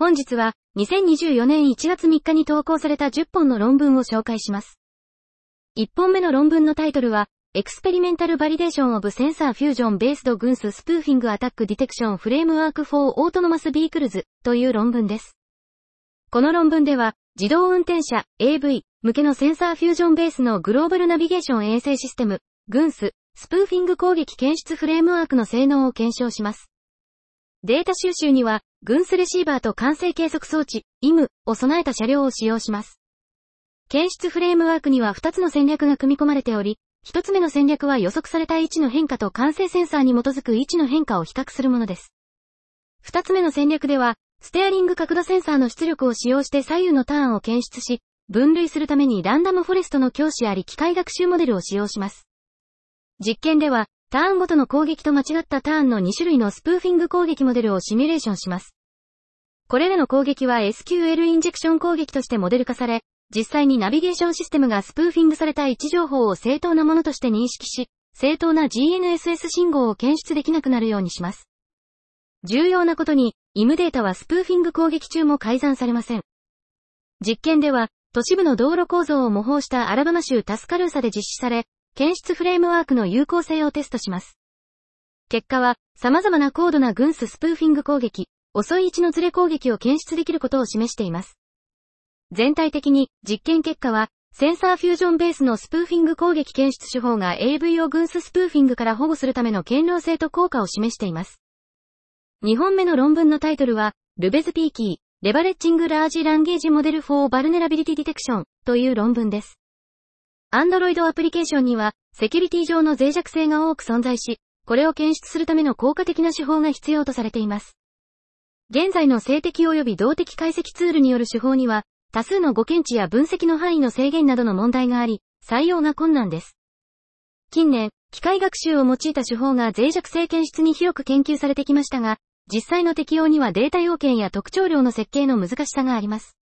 本日は、2024年1月3日に投稿された10本の論文を紹介します。1本目の論文のタイトルは、Experimental Validation of Sensor Fusion Based Guns Spoofing Attack Detection Framework for Autonomous Vehicles という論文です。この論文では、自動運転車 AV 向けのセンサーフュージョンベースのグローバルナビゲーション衛星システム、GUNS、スプーフィング攻撃検出フレームワークの性能を検証します。データ収集には、軍スレシーバーと管制計測装置、IM を備えた車両を使用します。検出フレームワークには2つの戦略が組み込まれており、1つ目の戦略は予測された位置の変化と管制センサーに基づく位置の変化を比較するものです。2つ目の戦略では、ステアリング角度センサーの出力を使用して左右のターンを検出し、分類するためにランダムフォレストの教師あり機械学習モデルを使用します。実験では、ターンごとの攻撃と間違ったターンの2種類のスプーフィング攻撃モデルをシミュレーションします。これらの攻撃は SQL インジェクション攻撃としてモデル化され、実際にナビゲーションシステムがスプーフィングされた位置情報を正当なものとして認識し、正当な GNSS 信号を検出できなくなるようにします。重要なことに、IM データはスプーフィング攻撃中も改ざんされません。実験では、都市部の道路構造を模倣したアラバマ州タスカルーサで実施され、検出フレームワークの有効性をテストします。結果は、様々な高度な GNSS スプーフィング攻撃、遅い位置のズレ攻撃を検出できることを示しています。全体的に、実験結果は、センサーフュージョンベースのスプーフィング攻撃検出手法が AV を GNSS スプーフィングから保護するための堅牢性と効果を示しています。2本目の論文のタイトルは、 LLbezpeky、Leveraging Large Language Model for Vulnerability Detection という論文です。Android アプリケーションには、セキュリティ上の脆弱性が多く存在し、これを検出するための効果的な手法が必要とされています。現在の静的及び動的解析ツールによる手法には、多数の誤検知や分析の範囲の制限などの問題があり、採用が困難です。近年、機械学習を用いた手法が脆弱性検出に広く研究されてきましたが、実際の適用にはデータ要件や特徴量の設計の難しさがあります。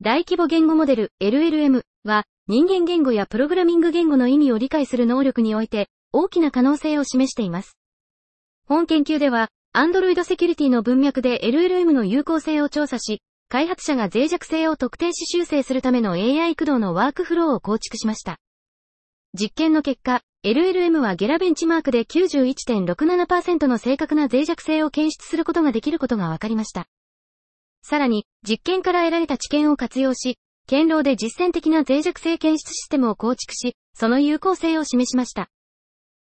大規模言語モデル LLM は人間言語やプログラミング言語の意味を理解する能力において大きな可能性を示しています。本研究では Android セキュリティの文脈で LLM の有効性を調査し、開発者が脆弱性を特定し修正するための AI 駆動のワークフローを構築しました。実験の結果、LLM はゲラベンチマークで91.67%の正確な脆弱性を検出することができることが分かりました。さらに、実験から得られた知見を活用し、堅牢で実践的な脆弱性検出システムを構築し、その有効性を示しました。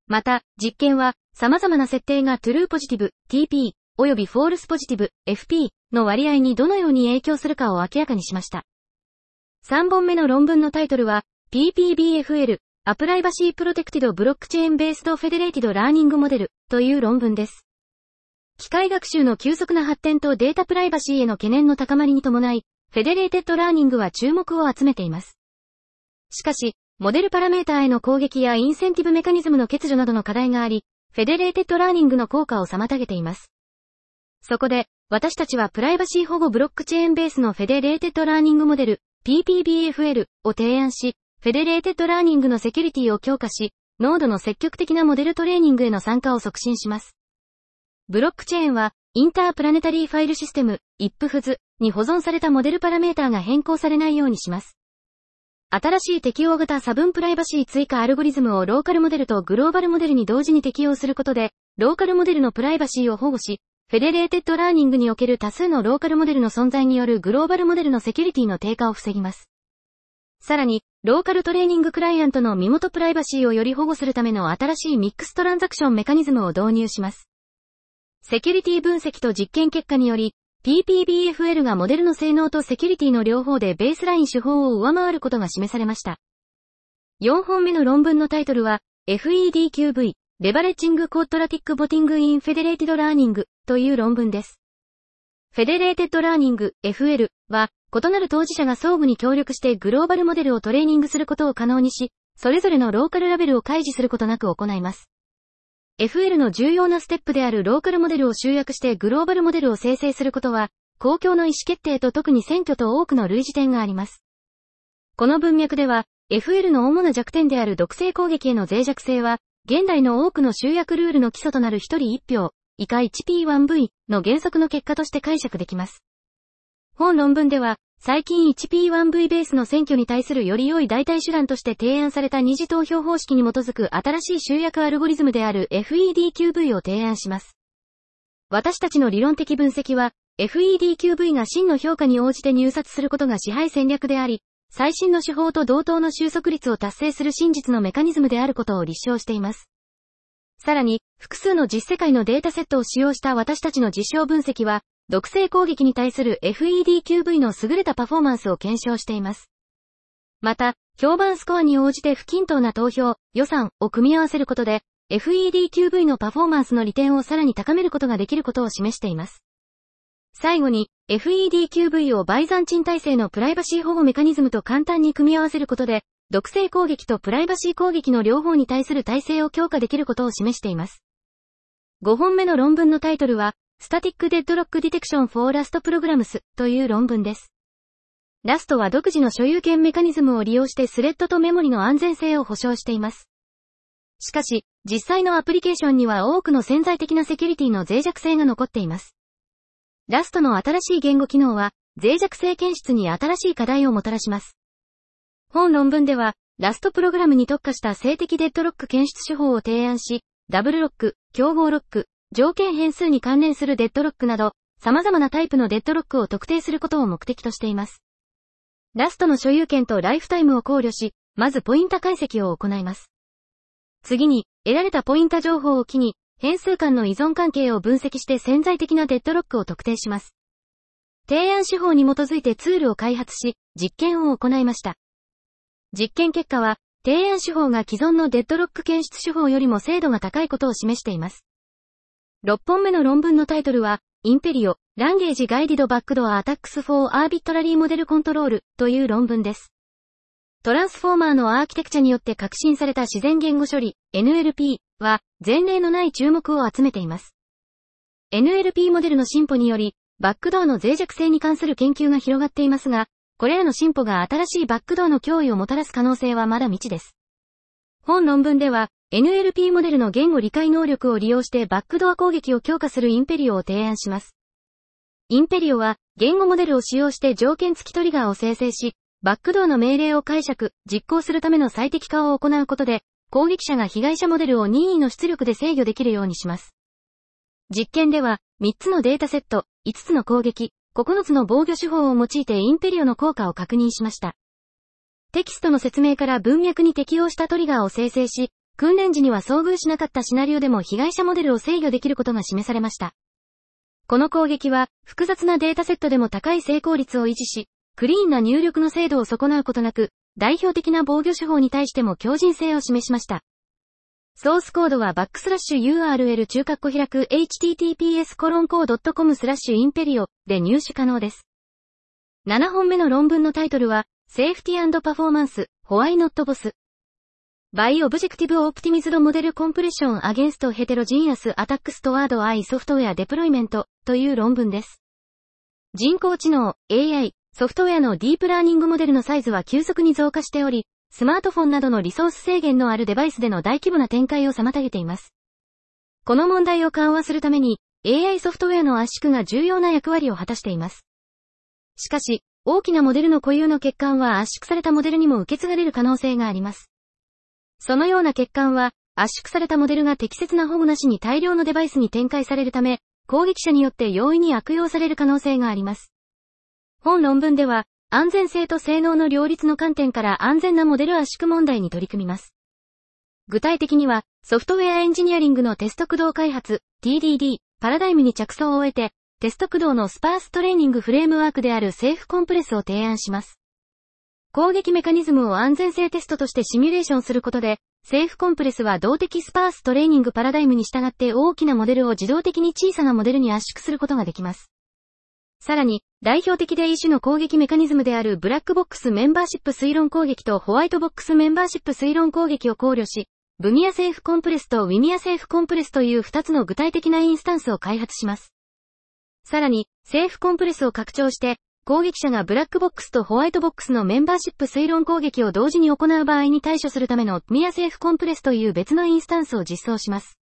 また、実験は、様々な設定が true positive、TP、および false positive、FP の割合にどのように影響するかを明らかにしました。3本目の論文のタイトルは、PPBFL、 A Privacy Protected Blockchain-based Federated Learning Model という論文です。機械学習の急速な発展とデータプライバシーへの懸念の高まりに伴い、 Federated Learning は注目を集めています。しかし、モデルパラメーターへの攻撃やインセンティブメカニズムの欠如などの課題があり、 Federated Learning の効果を妨げています。そこで、私たちはプライバシー保護ブロックチェーンベースの Federated Learning モデル、PPBFL を提案し、 Federated Learning のセキュリティを強化し、ノードの積極的なモデルトレーニングへの参加を促進します。ブロックチェーンは、 InterPlanetary File System、IPFS に保存されたモデルパラメータが変更されないようにします。新しい適応型差分プライバシー追加アルゴリズムをローカルモデルとグローバルモデルに同時に適用することで、ローカルモデルのプライバシーを保護し、 Federated Learning における多数のローカルモデルの存在によるグローバルモデルのセキュリティの低下を防ぎます。さらに、ローカルトレーニングクライアントの身元プライバシーをより保護するための新しい mix transaction メカニズムを導入します。セキュリティ分析と実験結果により、PPBFL がモデルの性能とセキュリティの両方でベースライン手法を上回ることが示されました。4本目の論文のタイトルは、FEDQV、レバレッジングコートラティックボティングインフェデレーティドラーニングという論文です。Federated Learning FL は、異なる当事者が相互に協力してグローバルモデルをトレーニングすることを可能にし、それぞれのローカルラベルを開示することなく行います。FL の重要なステップであるローカルモデルを集約してグローバルモデルを生成することは、公共の意思決定と特に選挙と多くの類似点があります。この文脈では、FL の主な弱点である毒性攻撃への脆弱性は、現代の多くの集約ルールの基礎となる1人1票、以下 1P1V の原則の結果として解釈できます。本論文では、最近 1P1V ベースの選挙に対するより良い代替手段として提案された二次投票方式に基づく新しい集約アルゴリズムである FEDQV を提案します。私たちの理論的分析は、FEDQV が真の評価に応じて入札することが支配戦略であり、最新の手法と同等の収束率を達成する真実のメカニズムであることを立証しています。さらに、複数の実世界のデータセットを使用した私たちの実証分析は、毒性攻撃に対する FEDQV の優れたパフォーマンスを検証しています。また、評判スコアに応じて不均等な投票、予算を組み合わせることで、FEDQV のパフォーマンスの利点をさらに高めることができることを示しています。最後に、FEDQV をバイザンチン体制のプライバシー保護メカニズムと簡単に組み合わせることで、毒性攻撃とプライバシー攻撃の両方に対する体制を強化できることを示しています。5本目の論文のタイトルは、Static Deadlock Detection for Rust Programs という論文です。ラストは独自の所有権メカニズムを利用してスレッドとメモリの安全性を保証しています。しかし、実際のアプリケーションには多くの潜在的なセキュリティの脆弱性が残っています。ラストの新しい言語機能は、脆弱性検出に新しい課題をもたらします。本論文では、 Rust プログラムに特化した静的デッドロック検出手法を提案し、ダブルロック、競合ロック、条件変数に関連するデッドロックなど、様々なタイプのデッドロックを特定することを目的としています。 Rust の所有権とライフタイムを考慮し、まずポインタ解析を行います。次に、得られたポインタ情報を基に、変数間の依存関係を分析して潜在的なデッドロックを特定します。提案手法に基づいてツールを開発し、実験を行いました。実験結果は、提案手法が既存のデッドロック検出手法よりも精度が高いことを示しています。6本目の論文のタイトルは、 Imperio, Language-Guided Backdoor Attacks for Arbitrary Model Control という論文です。トランスフォーマーのアーキテクチャによって革新された自然言語処理、NLP は、前例のない注目を集めています。NLP モデルの進歩により、バックドアの脆弱性に関する研究が広がっていますが、これらの進歩が新しいバックドアの脅威をもたらす可能性はまだ未知です。本論文では、NLP モデルの言語理解能力を利用してバックドア攻撃を強化するインペリオを提案します。インペリオは、言語モデルを使用して条件付きトリガーを生成し、バックドアの命令を解釈、実行するための最適化を行うことで、攻撃者が被害者モデルを任意の出力で制御できるようにします。実験では、3つのデータセット、5つの攻撃、9つの防御手法を用いてインペリオの効果を確認しました。テキストの説明から文脈に適用したトリガーを生成し、訓練時には遭遇しなかったシナリオでも被害者モデルを制御できることが示されました。この攻撃は、複雑なデータセットでも高い成功率を維持し、クリーンな入力の精度を損なうことなく、代表的な防御手法に対しても強靭性を示しました。ソースコードはバックスラッシュ URL 中括弧開く https コロンコー .com スラッシュ Imperio で入手可能です。7本目の論文のタイトルは、セーフティパフォーマンス、ホワイノットボス。バイオブジェクティブオプティミズドモデルコンプレッションアゲンストヘテロジーアスアタックストワード I ソフトウェアデプロイメントという論文です。人工知能 AI ソフトウェアのディープラーニングモデルのサイズは急速に増加しており、スマートフォンなどのリソース制限のあるデバイスでの大規模な展開を妨げています。この問題を緩和するために、AI ソフトウェアの圧縮が重要な役割を果たしています。しかし、大きなモデルの固有の欠陥は圧縮されたモデルにも受け継がれる可能性があります。そのような欠陥は、圧縮されたモデルが適切な保護なしに大量のデバイスに展開されるため、攻撃者によって容易に悪用される可能性があります。本論文では、安全性と性能の両立の観点から安全なモデル圧縮問題に取り組みます。具体的には、ソフトウェアエンジニアリングのテスト駆動開発、TDD、パラダイムに着想を得て、テスト駆動のスパーストレーニングフレームワークである SafeCompress を提案します。攻撃メカニズムを安全性テストとしてシミュレーションすることで、 SafeCompress は動的スパーストレーニングパラダイムに従って大きなモデルを自動的に小さなモデルに圧縮することができます。さらに、代表的で異種の攻撃メカニズムであるブラックボックスメンバーシップ推論攻撃とホワイトボックスメンバーシップ推論攻撃を考慮し、BMIA-SafeCompress と WMIA-SafeCompress という2つの具体的なインスタンスを開発します。さらに、 SafeCompress を拡張して、攻撃者がブラックボックスとホワイトボックスのメンバーシップ推論攻撃を同時に行う場合に対処するための MMIA-SafeCompress という別のインスタンスを実装します。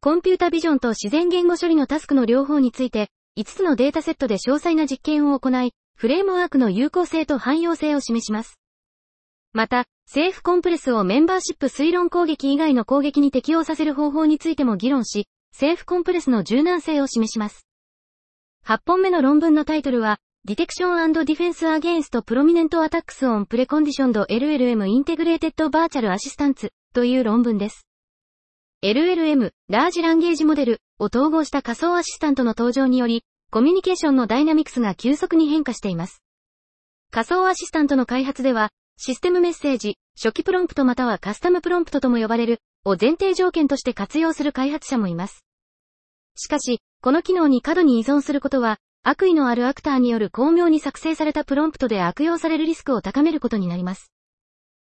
コンピュータビジョンと自然言語処理のタスクの両方について、5つのデータセットで詳細な実験を行い、フレームワークの有効性と汎用性を示します。また、セーフコンプレスをメンバーシップ推論攻撃以外の攻撃に適用させる方法についても議論し、セーフコンプレスの柔軟性を示します。8本目の論文のタイトルは、Detection and Defense Against Prominent Attacks on Preconditioned LLM Integrated Virtual Assistants という論文です。LLM、ラージランゲージモデルを統合した仮想アシスタントの登場により、コミュニケーションのダイナミクスが急速に変化しています。仮想アシスタントの開発では、システムメッセージ、初期プロンプトまたはカスタムプロンプトとも呼ばれる、を前提条件として活用する開発者もいます。しかし、この機能に過度に依存することは、悪意のあるアクターによる巧妙に作成されたプロンプトで悪用されるリスクを高めることになります。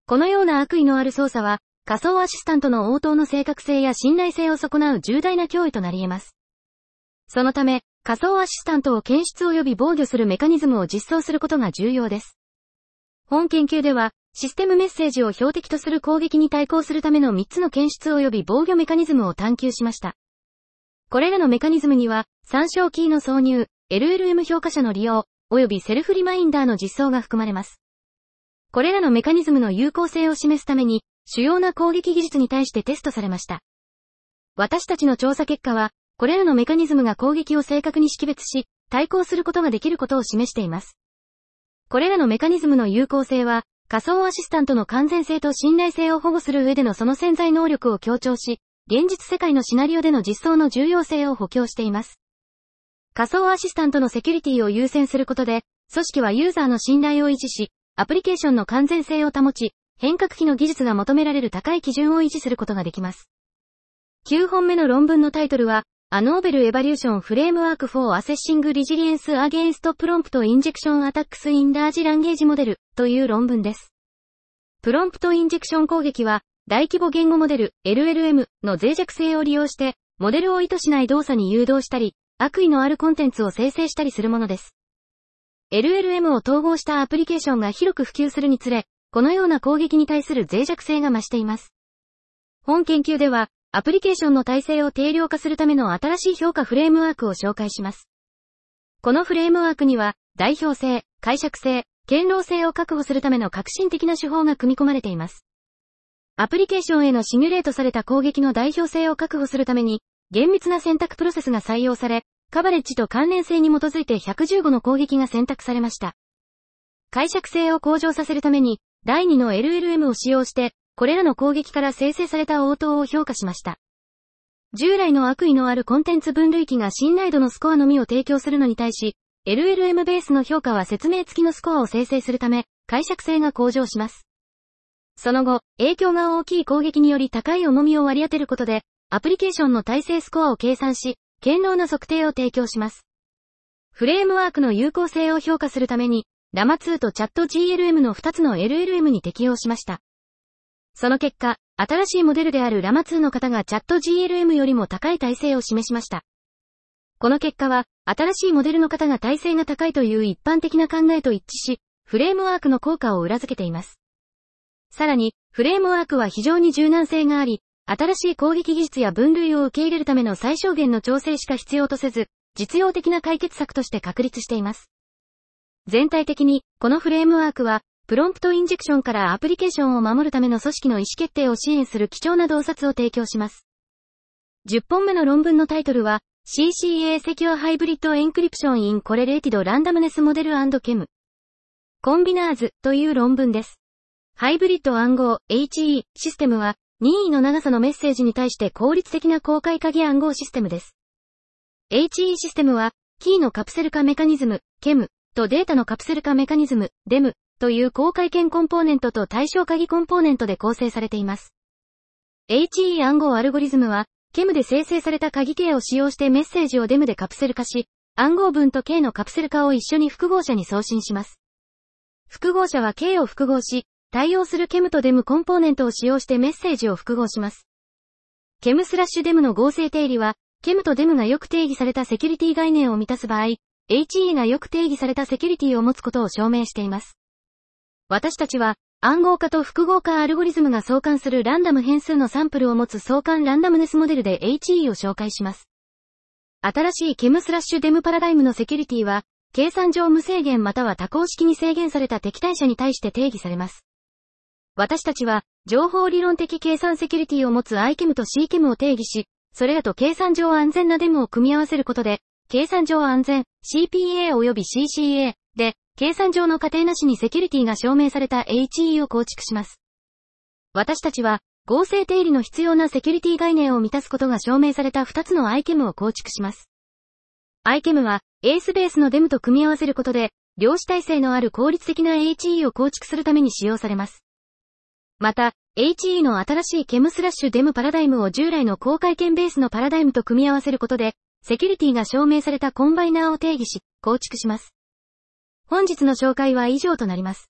このような悪意のある操作は、仮想アシスタントの応答の正確性や信頼性を損なう重大な脅威となり得ます。そのため、仮想アシスタントを検出及び防御するメカニズムを実装することが重要です。本研究では、システムメッセージを標的とする攻撃に対抗するための3つの検出及び防御メカニズムを探求しました。これらのメカニズムには、参照キーの挿入、LLM 評価者の利用、及びセルフリマインダーの実装が含まれます。これらのメカニズムの有効性を示すために、主要な攻撃技術に対してテストされました。私たちの調査結果は、これらのメカニズムが攻撃を正確に識別し、対抗することができることを示しています。これらのメカニズムの有効性は、仮想アシスタントの完全性と信頼性を保護する上でのその潜在能力を強調し、現実世界のシナリオでの実装の重要性を補強しています。仮想アシスタントのセキュリティを優先することで、組織はユーザーの信頼を維持し、アプリケーションの完全性を保ち、変革期の技術が求められる高い基準を維持することができます。9本目の論文のタイトルは、A Novel Evaluation Framework for Assessing Resilience Against Prompt Injection Attacks in Large Language Model という論文です。プロンプトインジェクション攻撃は、大規模言語モデル LLM の脆弱性を利用して、モデルを意図しない動作に誘導したり、悪意のあるコンテンツを生成したりするものです。LLM を統合したアプリケーションが広く普及するにつれ、このような攻撃に対する脆弱性が増しています。本研究では、アプリケーションの体制を定量化するための新しい評価フレームワークを紹介します。このフレームワークには、代表性、解釈性、堅牢性を確保するための革新的な手法が組み込まれています。アプリケーションへのシミュレートされた攻撃の代表性を確保するために、厳密な選択プロセスが採用され、カバレッジと関連性に基づいて115の攻撃が選択されました。解釈性を向上させるために、第2の LLM を使用して、これらの攻撃から生成された応答を評価しました。従来の悪意のあるコンテンツ分類器が信頼度のスコアのみを提供するのに対し、LLM ベースの評価は説明付きのスコアを生成するため、解釈性が向上します。その後、影響が大きい攻撃により高い重みを割り当てることで、アプリケーションの体制スコアを計算し、堅牢な測定を提供します。フレームワークの有効性を評価するために、ラマ2とチャット GLM の2つの LLM に適用しました。その結果、新しいモデルであるラマ2の方がチャット GLM よりも高い体制を示しました。この結果は、新しいモデルの方が体制が高いという一般的な考えと一致し、フレームワークの効果を裏付けています。さらに、フレームワークは非常に柔軟性があり、新しい攻撃技術や分類を受け入れるための最小限の調整しか必要とせず、実用的な解決策として確立しています。全体的に、このフレームワークは、プロンプトインジェクションからアプリケーションを守るための組織の意思決定を支援する貴重な洞察を提供します。10本目の論文のタイトルは、CCA Secure Hybrid Encryption in Correlated Randomness Model and Chem コンビナーズという論文です。ハイブリッド暗号 HE システムは任意の長さのメッセージに対して効率的な公開鍵暗号システムです。HE システムは、キーのカプセル化メカニズム、KEM とデータのカプセル化メカニズム、DEM という公開鍵コンポーネントと対象鍵コンポーネントで構成されています。HE 暗号アルゴリズムは、KEM で生成された鍵ケアを使用してメッセージを DEM でカプセル化し、暗号文と K のカプセル化を一緒に複合者に送信します。複合者は K を複合し、対応する KEM と DEM コンポーネントを使用してメッセージを複合します。KEM スラッシュ DEM の合成定理は、KEM と DEM がよく定義されたセキュリティ概念を満たす場合、HE がよく定義されたセキュリティを持つことを証明しています。私たちは、暗号化と複合化アルゴリズムが相関するランダム変数のサンプルを持つ相関ランダムネスモデルで HE を紹介します。新しい KEM スラッシュ DEM パラダイムのセキュリティは、計算上無制限または多項式に制限された敵対者に対して定義されます。私たちは、情報理論的計算セキュリティを持つ ICHEM と CCHEM を定義し、それらと計算上安全なデムを組み合わせることで、計算上安全、CPA 及び CCA で、計算上の過程なしにセキュリティが証明された HE を構築します。私たちは、合成定理の必要なセキュリティ概念を満たすことが証明された2つの ICHEM を構築します。ICHEM は、エースベースのデムと組み合わせることで、量子体制のある効率的な HE を構築するために使用されます。また、HE の新しいケムスラッシュデムパラダイムを従来の高回転ベースのパラダイムと組み合わせることで、セキュリティが証明されたコンバイナーを定義し、構築します。本日の紹介は以上となります。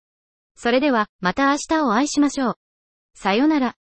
それでは、また明日お会いしましょう。さよなら。